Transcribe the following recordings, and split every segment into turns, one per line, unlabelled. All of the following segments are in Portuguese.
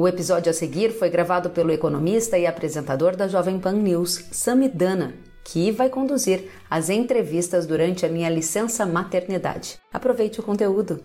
O episódio a seguir foi gravado pelo economista e apresentador da Jovem Pan News, Samidana, que vai conduzir as entrevistas durante a minha licença maternidade. Aproveite o conteúdo.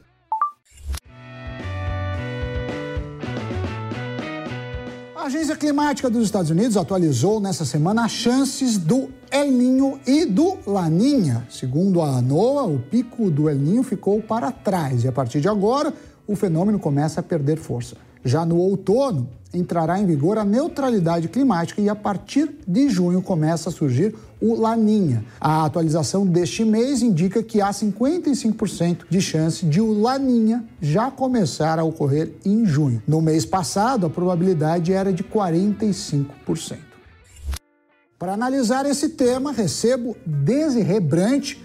A Agência Climática dos Estados Unidos atualizou nessa semana as chances do El Ninho e do Laninha. Segundo a ANOAA, o pico do El Ninho ficou para trás e a partir de agora o fenômeno começa a perder força. Já no outono, entrará em vigor a neutralidade climática e a partir de junho começa a surgir o Laninha. A atualização deste mês indica que há 55% de chance de o Laninha já começar a ocorrer em junho. No mês passado, a probabilidade era de 45%. Para analisar esse tema, recebo Desirê Brant,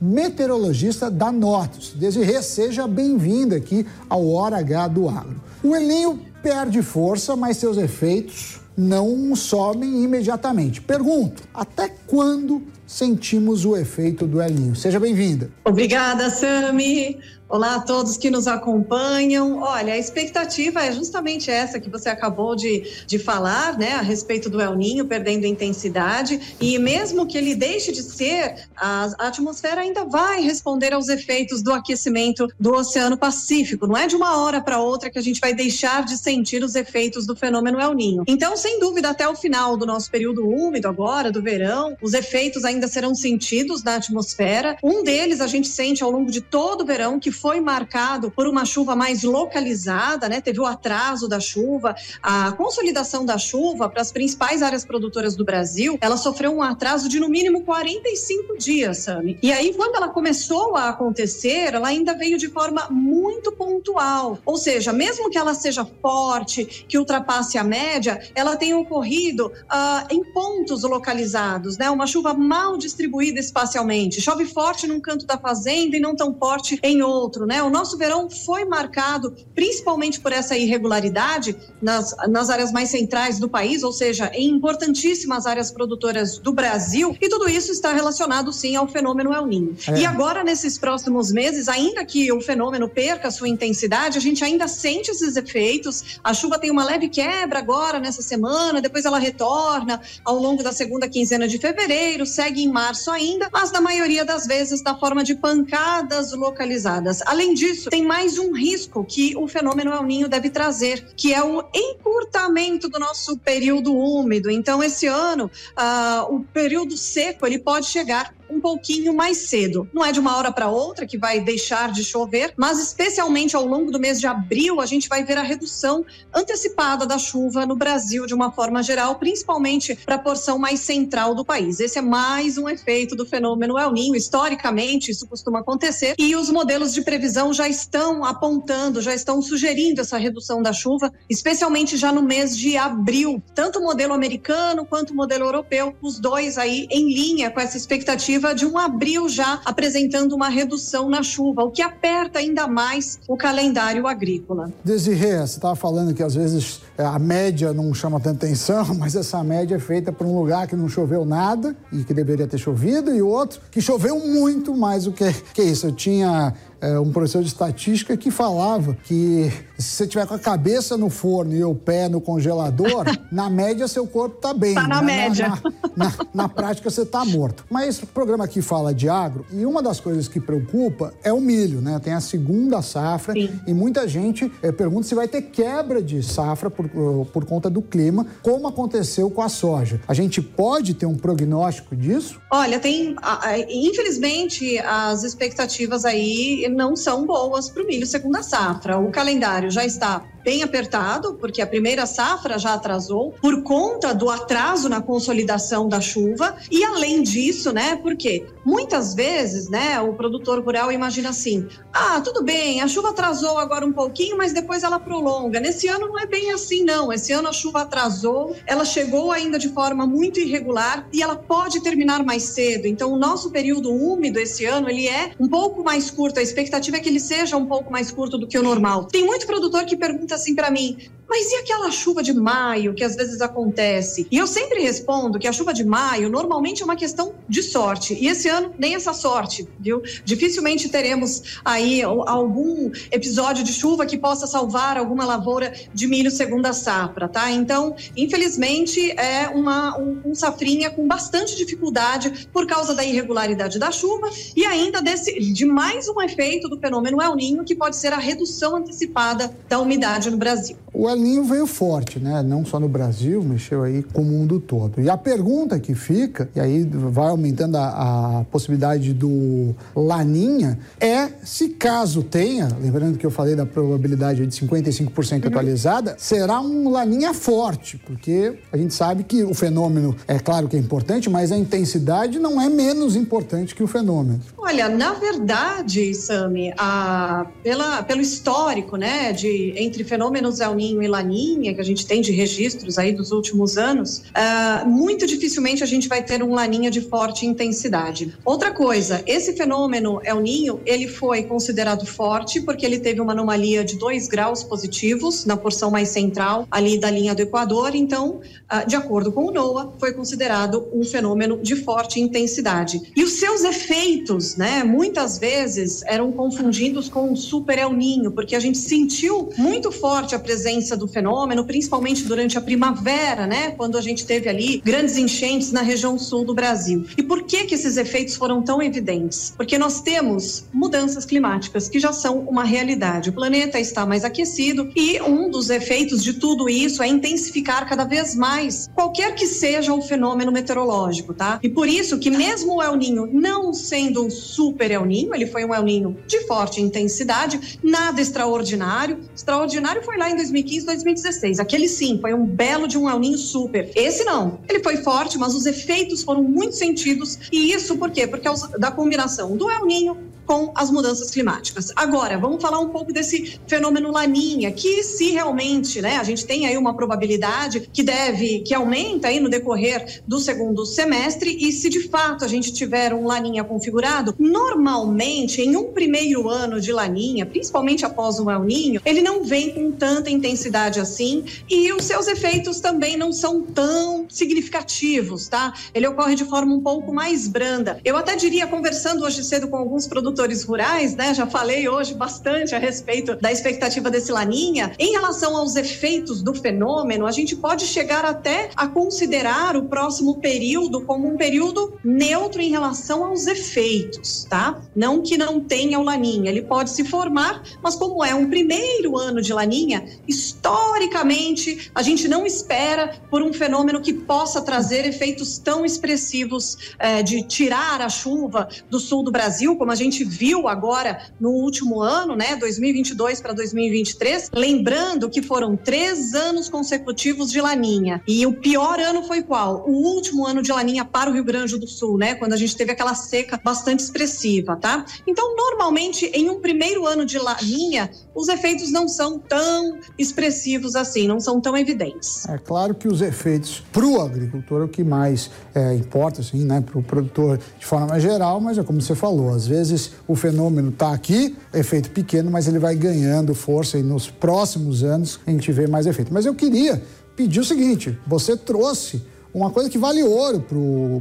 meteorologista da Notus. Desirê, seja bem-vinda aqui ao Hora H do Agro. O Elinho perde força, mas seus efeitos não somem imediatamente. Pergunto, até quando sentimos o efeito do Elinho? Seja bem-vinda.
Obrigada, Sami. Olá a todos que nos acompanham. Olha, a expectativa é justamente essa que você acabou de, de falar, né, a respeito do El Ninho perdendo intensidade. E mesmo que ele deixe de ser, a, a atmosfera ainda vai responder aos efeitos do aquecimento do Oceano Pacífico. Não é de uma hora para outra que a gente vai deixar de sentir os efeitos do fenômeno El Ninho. Então, sem dúvida, até o final do nosso período úmido agora, do verão, os efeitos ainda serão sentidos na atmosfera. Um deles a gente sente ao longo de todo o verão, que foi marcado por uma chuva mais localizada, né? Teve o atraso da chuva, a consolidação da chuva para as principais áreas produtoras do Brasil, ela sofreu um atraso de no mínimo 45 dias, Sami. E aí, quando ela começou a acontecer, ela ainda veio de forma muito pontual. Ou seja, mesmo que ela seja forte, que ultrapasse a média, ela tem ocorrido uh, em pontos localizados, né? Uma chuva mal distribuída espacialmente. Chove forte num canto da fazenda e não tão forte em outro outro, né? O nosso verão foi marcado principalmente por essa irregularidade nas, nas áreas mais centrais do país, ou seja, em importantíssimas áreas produtoras do Brasil, e tudo isso está relacionado sim ao fenômeno El Ninho. É. E agora, nesses próximos meses, ainda que o fenômeno perca sua intensidade, a gente ainda sente esses efeitos. A chuva tem uma leve quebra agora nessa semana, depois ela retorna ao longo da segunda quinzena de fevereiro, segue em março ainda, mas na maioria das vezes da forma de pancadas localizadas. Além disso, tem mais um risco que o fenômeno El Ninho deve trazer, que é o encurtamento do nosso período úmido. Então, esse ano, uh, o período seco ele pode chegar um pouquinho mais cedo. Não é de uma hora para outra que vai deixar de chover, mas especialmente ao longo do mês de abril, a gente vai ver a redução antecipada da chuva no Brasil de uma forma geral, principalmente para a porção mais central do país. Esse é mais um efeito do fenômeno El Ninho. Historicamente, isso costuma acontecer e os modelos de previsão já estão apontando, já estão sugerindo essa redução da chuva, especialmente já no mês de abril. Tanto o modelo americano quanto o modelo europeu, os dois aí em linha com essa expectativa de um abril já apresentando uma redução na chuva, o que aperta ainda mais o calendário agrícola.
Desirê, você estava falando que às vezes a média não chama tanta atenção, mas essa média é feita para um lugar que não choveu nada e que deveria ter chovido, e outro que choveu muito mais do que, que isso. Eu tinha é, um professor de estatística que falava que se você tiver com a cabeça no forno e o pé no congelador, na média seu corpo está bem.
Está na
né?
média.
Na, na, na, prática você está morto. Mas o programa aqui fala de agro e uma das coisas que preocupa é o milho, né? Tem a segunda safra Sim. e muita gente é, pergunta se vai ter quebra de safra por, por conta do clima, como aconteceu com a soja. A gente pode ter um prognóstico disso?
Olha, tem. Infelizmente, as expectativas aí não são boas para o milho segunda safra. O calendário já está bem apertado, porque a primeira safra já atrasou por conta do atraso na consolidação da chuva e além disso, né, porque muitas vezes, né, o produtor rural imagina assim: "Ah, tudo bem, a chuva atrasou agora um pouquinho, mas depois ela prolonga". Nesse ano não é bem assim não. Esse ano a chuva atrasou, ela chegou ainda de forma muito irregular e ela pode terminar mais cedo. Então o nosso período úmido esse ano, ele é um pouco mais curto. A expectativa é que ele seja um pouco mais curto do que o normal. Tem muito produtor que pergunta assim para mim: mas e aquela chuva de maio que às vezes acontece? E eu sempre respondo que a chuva de maio normalmente é uma questão de sorte. E esse ano nem essa sorte, viu? Dificilmente teremos aí algum episódio de chuva que possa salvar alguma lavoura de milho segunda safra, tá? Então, infelizmente, é uma, um, um safrinha com bastante dificuldade por causa da irregularidade da chuva e ainda desse, de mais um efeito do fenômeno El Ninho, que pode ser a redução antecipada da umidade no Brasil.
El Ninho veio forte, né? Não só no Brasil, mexeu aí com o mundo todo. E a pergunta que fica, e aí vai aumentando a, a possibilidade do Laninha, é se caso tenha, lembrando que eu falei da probabilidade de 55% uhum. atualizada, será um Laninha forte, porque a gente sabe que o fenômeno é claro que é importante, mas a intensidade não é menos importante que o fenômeno.
Olha, na verdade, Sami, a, pela, pelo histórico, né, de entre fenômenos El Ninho e Laninha, que a gente tem de registros aí dos últimos anos, uh, muito dificilmente a gente vai ter um Laninha de forte intensidade. Outra coisa, esse fenômeno El Ninho, ele foi considerado forte porque ele teve uma anomalia de 2 graus positivos na porção mais central ali da linha do Equador, então, uh, de acordo com o NOAA, foi considerado um fenômeno de forte intensidade. E os seus efeitos, né, muitas vezes eram confundidos com o super El Ninho, porque a gente sentiu muito forte a presença do fenômeno, principalmente durante a primavera, né, quando a gente teve ali grandes enchentes na região sul do Brasil. E por que que esses efeitos foram tão evidentes? Porque nós temos mudanças climáticas que já são uma realidade. O planeta está mais aquecido e um dos efeitos de tudo isso é intensificar cada vez mais qualquer que seja o fenômeno meteorológico, tá? E por isso que mesmo o El Ninho não sendo um super El Ninho, ele foi um El Ninho de forte intensidade, nada extraordinário. Extraordinário foi lá em 2015, 2016. Aquele sim, foi um belo de um El Ninho super. Esse não. Ele foi forte, mas os efeitos foram muito sentidos. E isso por quê? Porque da combinação do El Ninho com as mudanças climáticas. Agora, vamos falar um pouco desse fenômeno laninha, que se realmente, né, a gente tem aí uma probabilidade que deve, que aumenta aí no decorrer do segundo semestre e se de fato a gente tiver um laninha configurado, normalmente em um primeiro ano de laninha, principalmente após o El Ninho, ele não vem com tanta intensidade assim e os seus efeitos também não são tão significativos, tá? Ele ocorre de forma um pouco mais branda. Eu até diria, conversando hoje cedo com alguns produtores produtores rurais, né? Já falei hoje bastante a respeito da expectativa desse Laninha. Em relação aos efeitos do fenômeno, a gente pode chegar até a considerar o próximo período como um período neutro em relação aos efeitos, tá? Não que não tenha o Laninha, ele pode se formar, mas como é um primeiro ano de Laninha, historicamente a gente não espera por um fenômeno que possa trazer efeitos tão expressivos eh, de tirar a chuva do sul do Brasil, como a gente viu agora no último ano, né, 2022 para 2023, lembrando que foram três anos consecutivos de laninha. E o pior ano foi qual? O último ano de laninha para o Rio Grande do Sul, né, quando a gente teve aquela seca bastante expressiva, tá? Então, normalmente, em um primeiro ano de laninha, os efeitos não são tão expressivos assim, não são tão evidentes.
É claro que os efeitos para o agricultor é o que mais é, importa, assim, né, para o produtor de forma geral, mas é como você falou, às vezes o fenômeno está aqui, efeito pequeno, mas ele vai ganhando força e nos próximos anos a gente vê mais efeito. Mas eu queria pedir o seguinte: você trouxe uma coisa que vale ouro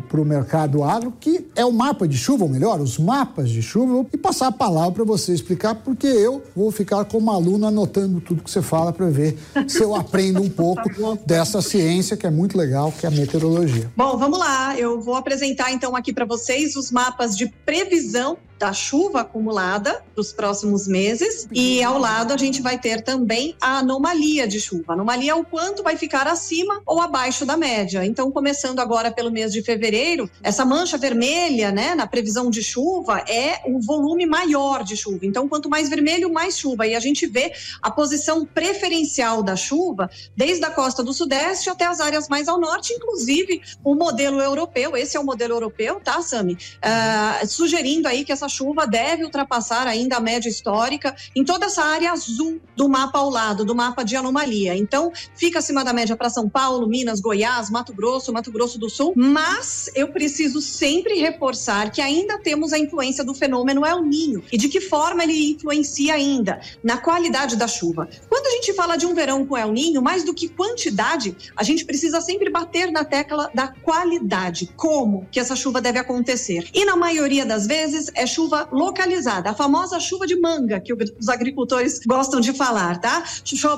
para o mercado agro, que é o mapa de chuva, ou melhor, os mapas de chuva, e passar a palavra para você explicar, porque eu vou ficar como aluno anotando tudo que você fala para ver se eu aprendo um pouco tá dessa ciência que é muito legal, que é a meteorologia.
Bom, vamos lá. Eu vou apresentar então aqui para vocês os mapas de previsão da chuva acumulada dos próximos meses e ao lado a gente vai ter também a anomalia de chuva. A anomalia é o quanto vai ficar acima ou abaixo da média. Então, começando agora pelo mês de fevereiro, essa mancha vermelha, né, na previsão de chuva é o volume maior de chuva. Então, quanto mais vermelho, mais chuva. E a gente vê a posição preferencial da chuva desde a costa do sudeste até as áreas mais ao norte, inclusive o modelo europeu. Esse é o modelo europeu, tá, Sami? Uh, sugerindo aí que essa chuva deve ultrapassar ainda a média histórica em toda essa área azul do mapa ao lado, do mapa de anomalia. Então, fica acima da média para São Paulo, Minas, Goiás, Mato Grosso, Mato Grosso do Sul, mas eu preciso sempre reforçar que ainda temos a influência do fenômeno El Ninho e de que forma ele influencia ainda na qualidade da chuva. Quando a gente fala de um verão com El Ninho, mais do que quantidade, a gente precisa sempre bater na tecla da qualidade. Como que essa chuva deve acontecer? E na maioria das vezes é chuva localizada, a famosa chuva de manga que os agricultores gostam de falar, tá?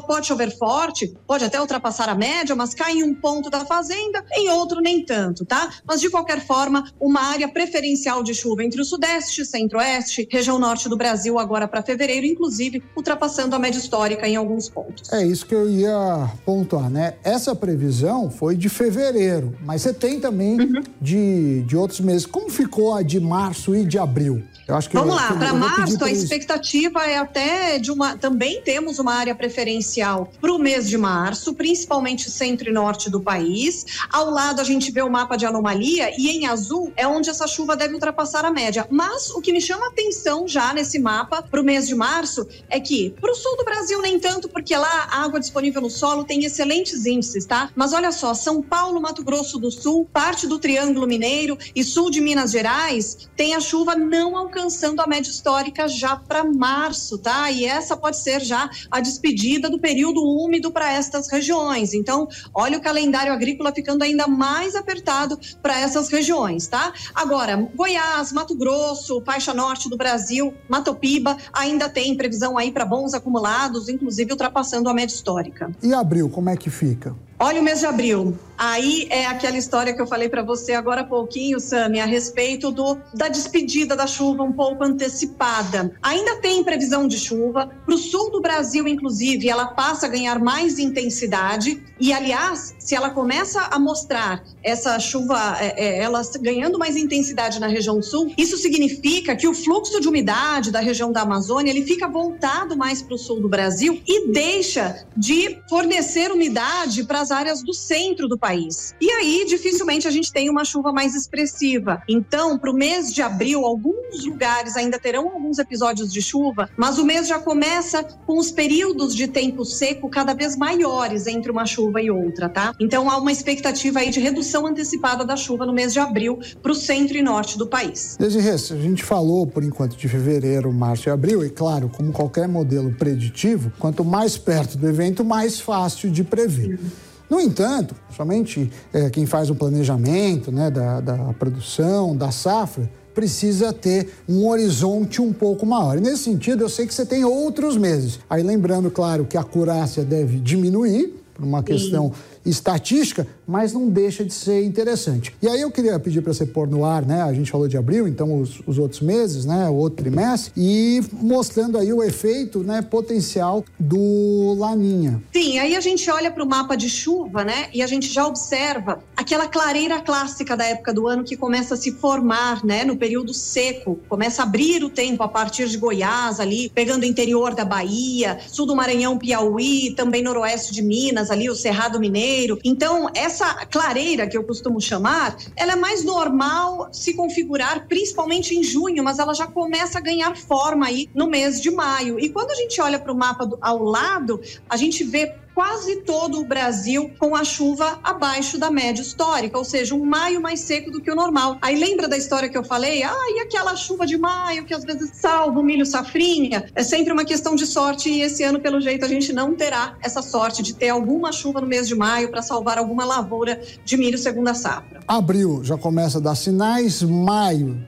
Pode chover forte, pode até ultrapassar a média, mas cai em um ponto da fazenda, em outro nem tanto, tá? Mas de qualquer forma, uma área preferencial de chuva entre o sudeste, centro-oeste, região norte do Brasil agora para fevereiro, inclusive ultrapassando a média histórica em alguns pontos.
É isso que eu ia pontuar, né? Essa previsão foi de fevereiro, mas você tem também uhum. de, de outros meses. Como ficou a de março e de abril?
Eu acho que Vamos eu, lá, para março a expectativa é até de uma. Também temos uma área preferencial para o mês de março, principalmente centro e norte do país. Ao lado a gente vê o mapa de anomalia e em azul é onde essa chuva deve ultrapassar a média. Mas o que me chama atenção já nesse mapa para o mês de março é que para o sul do Brasil nem tanto, porque lá a água disponível no solo tem excelentes índices, tá? Mas olha só, São Paulo, Mato Grosso do Sul, parte do Triângulo Mineiro e sul de Minas Gerais tem a chuva não alcançando a média histórica já para março, tá? E essa pode ser já a despedida do período úmido para estas regiões. Então, olha o calendário agrícola ficando ainda mais apertado para essas regiões, tá? Agora, Goiás, Mato Grosso, faixa norte do Brasil, Matopiba, ainda tem previsão aí para bons acumulados, inclusive ultrapassando a média histórica.
E abril, como é que fica?
Olha o mês de abril. Aí é aquela história que eu falei para você agora há pouquinho, Sami, a respeito do, da despedida da chuva um pouco antecipada. Ainda tem previsão de chuva. Para o sul do Brasil, inclusive, ela passa a ganhar mais intensidade. E, aliás, se ela começa a mostrar essa chuva, é, é, ela ganhando mais intensidade na região sul, isso significa que o fluxo de umidade da região da Amazônia ele fica voltado mais para o sul do Brasil e deixa de fornecer umidade para as áreas do centro do país. E aí, dificilmente a gente tem uma chuva mais expressiva. Então, para o mês de abril, alguns lugares ainda terão alguns episódios de chuva, mas o mês já começa com os períodos de tempo seco cada vez maiores entre uma chuva e outra, tá? Então, há uma expectativa aí de redução antecipada da chuva no mês de abril para o centro e norte do país.
Desirê, a gente falou por enquanto de fevereiro, março e abril, e claro, como qualquer modelo preditivo, quanto mais perto do evento, mais fácil de prever. No entanto, somente é, quem faz o planejamento né, da, da produção, da safra, precisa ter um horizonte um pouco maior. E nesse sentido, eu sei que você tem outros meses. Aí lembrando, claro, que a acurácia deve diminuir por uma questão Sim estatística, mas não deixa de ser interessante. E aí eu queria pedir para você pôr no ar, né? A gente falou de abril, então os, os outros meses, né? O outro trimestre, e mostrando aí o efeito né, potencial do Laninha.
Sim, aí a gente olha para o mapa de chuva, né? E a gente já observa aquela clareira clássica da época do ano que começa a se formar, né? No período seco, começa a abrir o tempo a partir de Goiás ali, pegando o interior da Bahia, sul do Maranhão, Piauí, também noroeste de Minas, ali o Cerrado Mineiro então, essa clareira que eu costumo chamar, ela é mais normal se configurar principalmente em junho, mas ela já começa a ganhar forma aí no mês de maio. E quando a gente olha para o mapa do, ao lado, a gente vê quase todo o Brasil com a chuva abaixo da média histórica, ou seja, um maio mais seco do que o normal. Aí lembra da história que eu falei? Ah, e aquela chuva de maio que às vezes salva o milho safrinha? É sempre uma questão de sorte e esse ano, pelo jeito, a gente não terá essa sorte de ter alguma chuva no mês de maio para salvar alguma lavoura de milho segunda safra.
Abril já começa a dar sinais, maio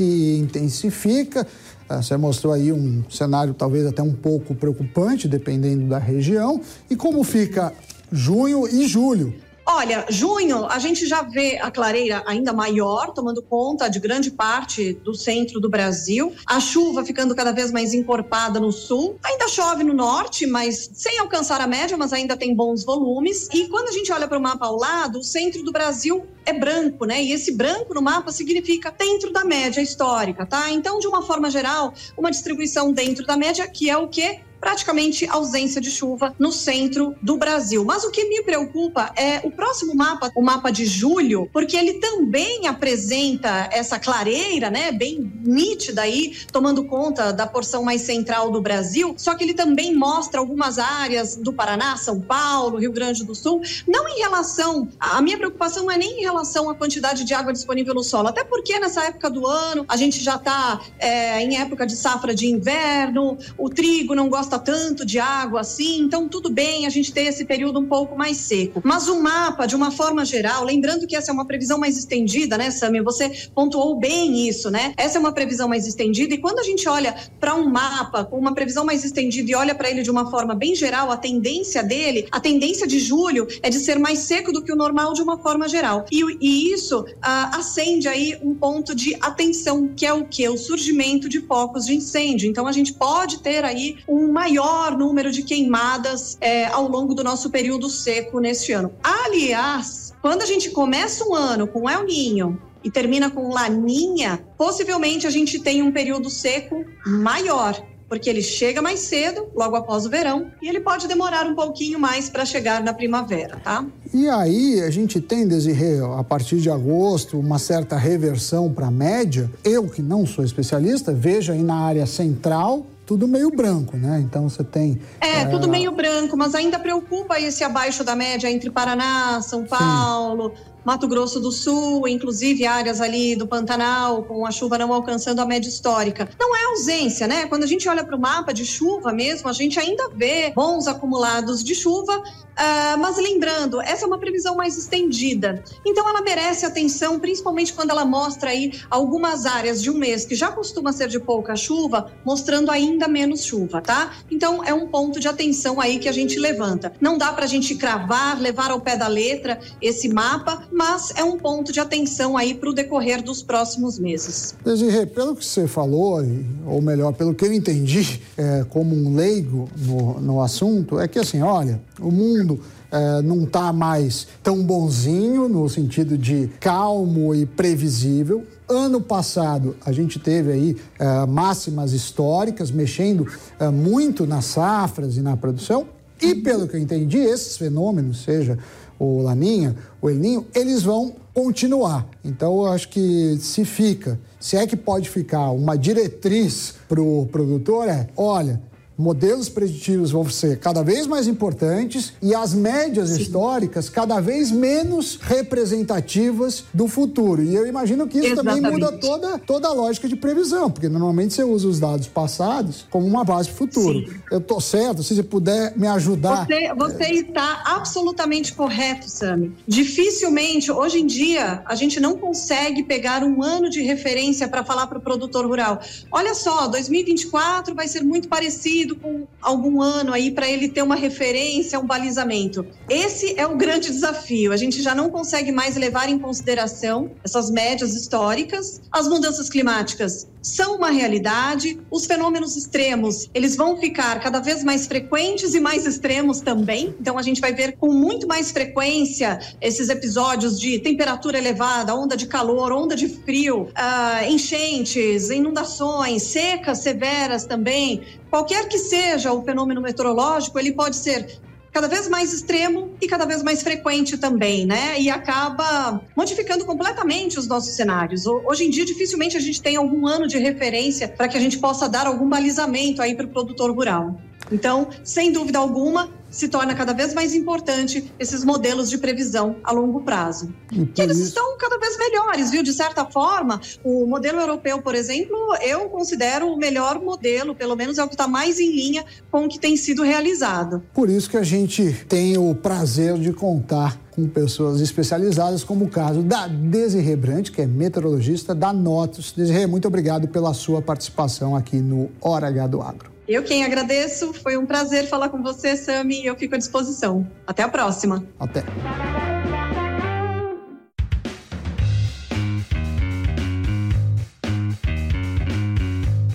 se intensifica. Ah, você mostrou aí um cenário talvez até um pouco preocupante, dependendo da região. E como fica junho e julho?
Olha, junho a gente já vê a clareira ainda maior, tomando conta de grande parte do centro do Brasil. A chuva ficando cada vez mais encorpada no sul. Ainda chove no norte, mas sem alcançar a média, mas ainda tem bons volumes. E quando a gente olha para o mapa ao lado, o centro do Brasil é branco, né? E esse branco no mapa significa dentro da média histórica, tá? Então, de uma forma geral, uma distribuição dentro da média, que é o que praticamente ausência de chuva no centro do Brasil. Mas o que me preocupa é o próximo mapa, o mapa de julho, porque ele também apresenta essa clareira, né, bem nítida aí, tomando conta da porção mais central do Brasil, só que ele também mostra algumas áreas do Paraná, São Paulo, Rio Grande do Sul, não em relação, a minha preocupação não é nem em relação à quantidade de água disponível no solo, até porque nessa época do ano a gente já está é, em época de safra de inverno, o trigo não gosta tanto de água assim, então tudo bem a gente ter esse período um pouco mais seco. Mas o mapa, de uma forma geral, lembrando que essa é uma previsão mais estendida, né, Sammy? Você pontuou bem isso, né? Essa é uma previsão mais estendida e quando a gente olha para um mapa com uma previsão mais estendida e olha para ele de uma forma bem geral, a tendência dele, a tendência de julho é de ser mais seco do que o normal de uma forma geral. E, e isso ah, acende aí um ponto de atenção, que é o que? O surgimento de focos de incêndio. Então a gente pode ter aí um maior número de queimadas é, ao longo do nosso período seco neste ano. Aliás, quando a gente começa um ano com El Ninho e termina com Laninha, possivelmente a gente tem um período seco maior porque ele chega mais cedo, logo após o verão, e ele pode demorar um pouquinho mais para chegar na primavera, tá?
E aí a gente tem, Desirê, a partir de agosto, uma certa reversão para a média. Eu, que não sou especialista, vejo aí na área central tudo meio branco, né? Então você tem.
É, é, tudo meio branco, mas ainda preocupa esse abaixo da média entre Paraná, São Paulo. Sim. Mato Grosso do Sul, inclusive áreas ali do Pantanal, com a chuva não alcançando a média histórica. Não é ausência, né? Quando a gente olha para o mapa de chuva mesmo, a gente ainda vê bons acumulados de chuva, uh, mas lembrando, essa é uma previsão mais estendida. Então ela merece atenção, principalmente quando ela mostra aí algumas áreas de um mês que já costuma ser de pouca chuva, mostrando ainda menos chuva, tá? Então é um ponto de atenção aí que a gente levanta. Não dá para a gente cravar, levar ao pé da letra esse mapa, mas é um ponto de atenção aí para o decorrer dos próximos meses.
Desirê, pelo que você falou, ou melhor, pelo que eu entendi é, como um leigo no, no assunto, é que assim, olha, o mundo é, não está mais tão bonzinho no sentido de calmo e previsível. Ano passado a gente teve aí é, máximas históricas mexendo é, muito nas safras e na produção. E pelo que eu entendi, esses fenômenos, seja o Laninha, o El Ninho, eles vão continuar. Então, eu acho que se fica, se é que pode ficar uma diretriz para o produtor, é: olha, modelos preditivos vão ser cada vez mais importantes e as médias Sim. históricas cada vez menos representativas do futuro. E eu imagino que isso Exatamente. também muda toda, toda a lógica de previsão, porque normalmente você usa os dados passados como uma base para o futuro. Sim. Eu estou certo? Se você puder me ajudar.
Você, você é... está absolutamente correto, Sami. Dificilmente, hoje em dia, a gente não consegue pegar um ano de referência para falar para o produtor rural. Olha só, 2024 vai ser muito parecido com algum ano aí para ele ter uma referência, um balizamento. Esse é o grande desafio. A gente já não consegue mais levar em consideração essas médias históricas. As mudanças climáticas são uma realidade. Os fenômenos extremos, eles vão ficar cada vez mais frequentes e mais extremos também. Então a gente vai ver com muito mais frequência esses episódios de temperatura elevada, onda de calor, onda de frio, uh, enchentes, inundações, secas severas também. Qualquer que seja o fenômeno meteorológico, ele pode ser cada vez mais extremo e cada vez mais frequente também, né? E acaba modificando completamente os nossos cenários. Hoje em dia, dificilmente a gente tem algum ano de referência para que a gente possa dar algum balizamento aí para o produtor rural. Então, sem dúvida alguma, se torna cada vez mais importante esses modelos de previsão a longo prazo. Que eles estão cada vez melhores, viu? De certa forma, o modelo europeu, por exemplo, eu considero o melhor modelo, pelo menos é o que está mais em linha com o que tem sido realizado.
Por isso que a gente tem o prazer de contar com pessoas especializadas, como o caso da Desirê Brandt, que é meteorologista da Notus. Desirê, muito obrigado pela sua participação aqui no Hora H do Agro.
Eu quem agradeço, foi um prazer falar com você, Sami, e eu fico à disposição. Até a próxima.
Até.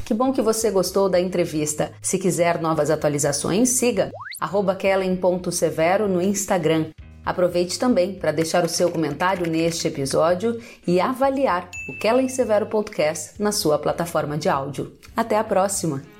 Que bom que você gostou da entrevista. Se quiser novas atualizações, siga kellen.severo no Instagram. Aproveite também para deixar o seu comentário neste episódio e avaliar o Kellen Severo Podcast na sua plataforma de áudio. Até a próxima!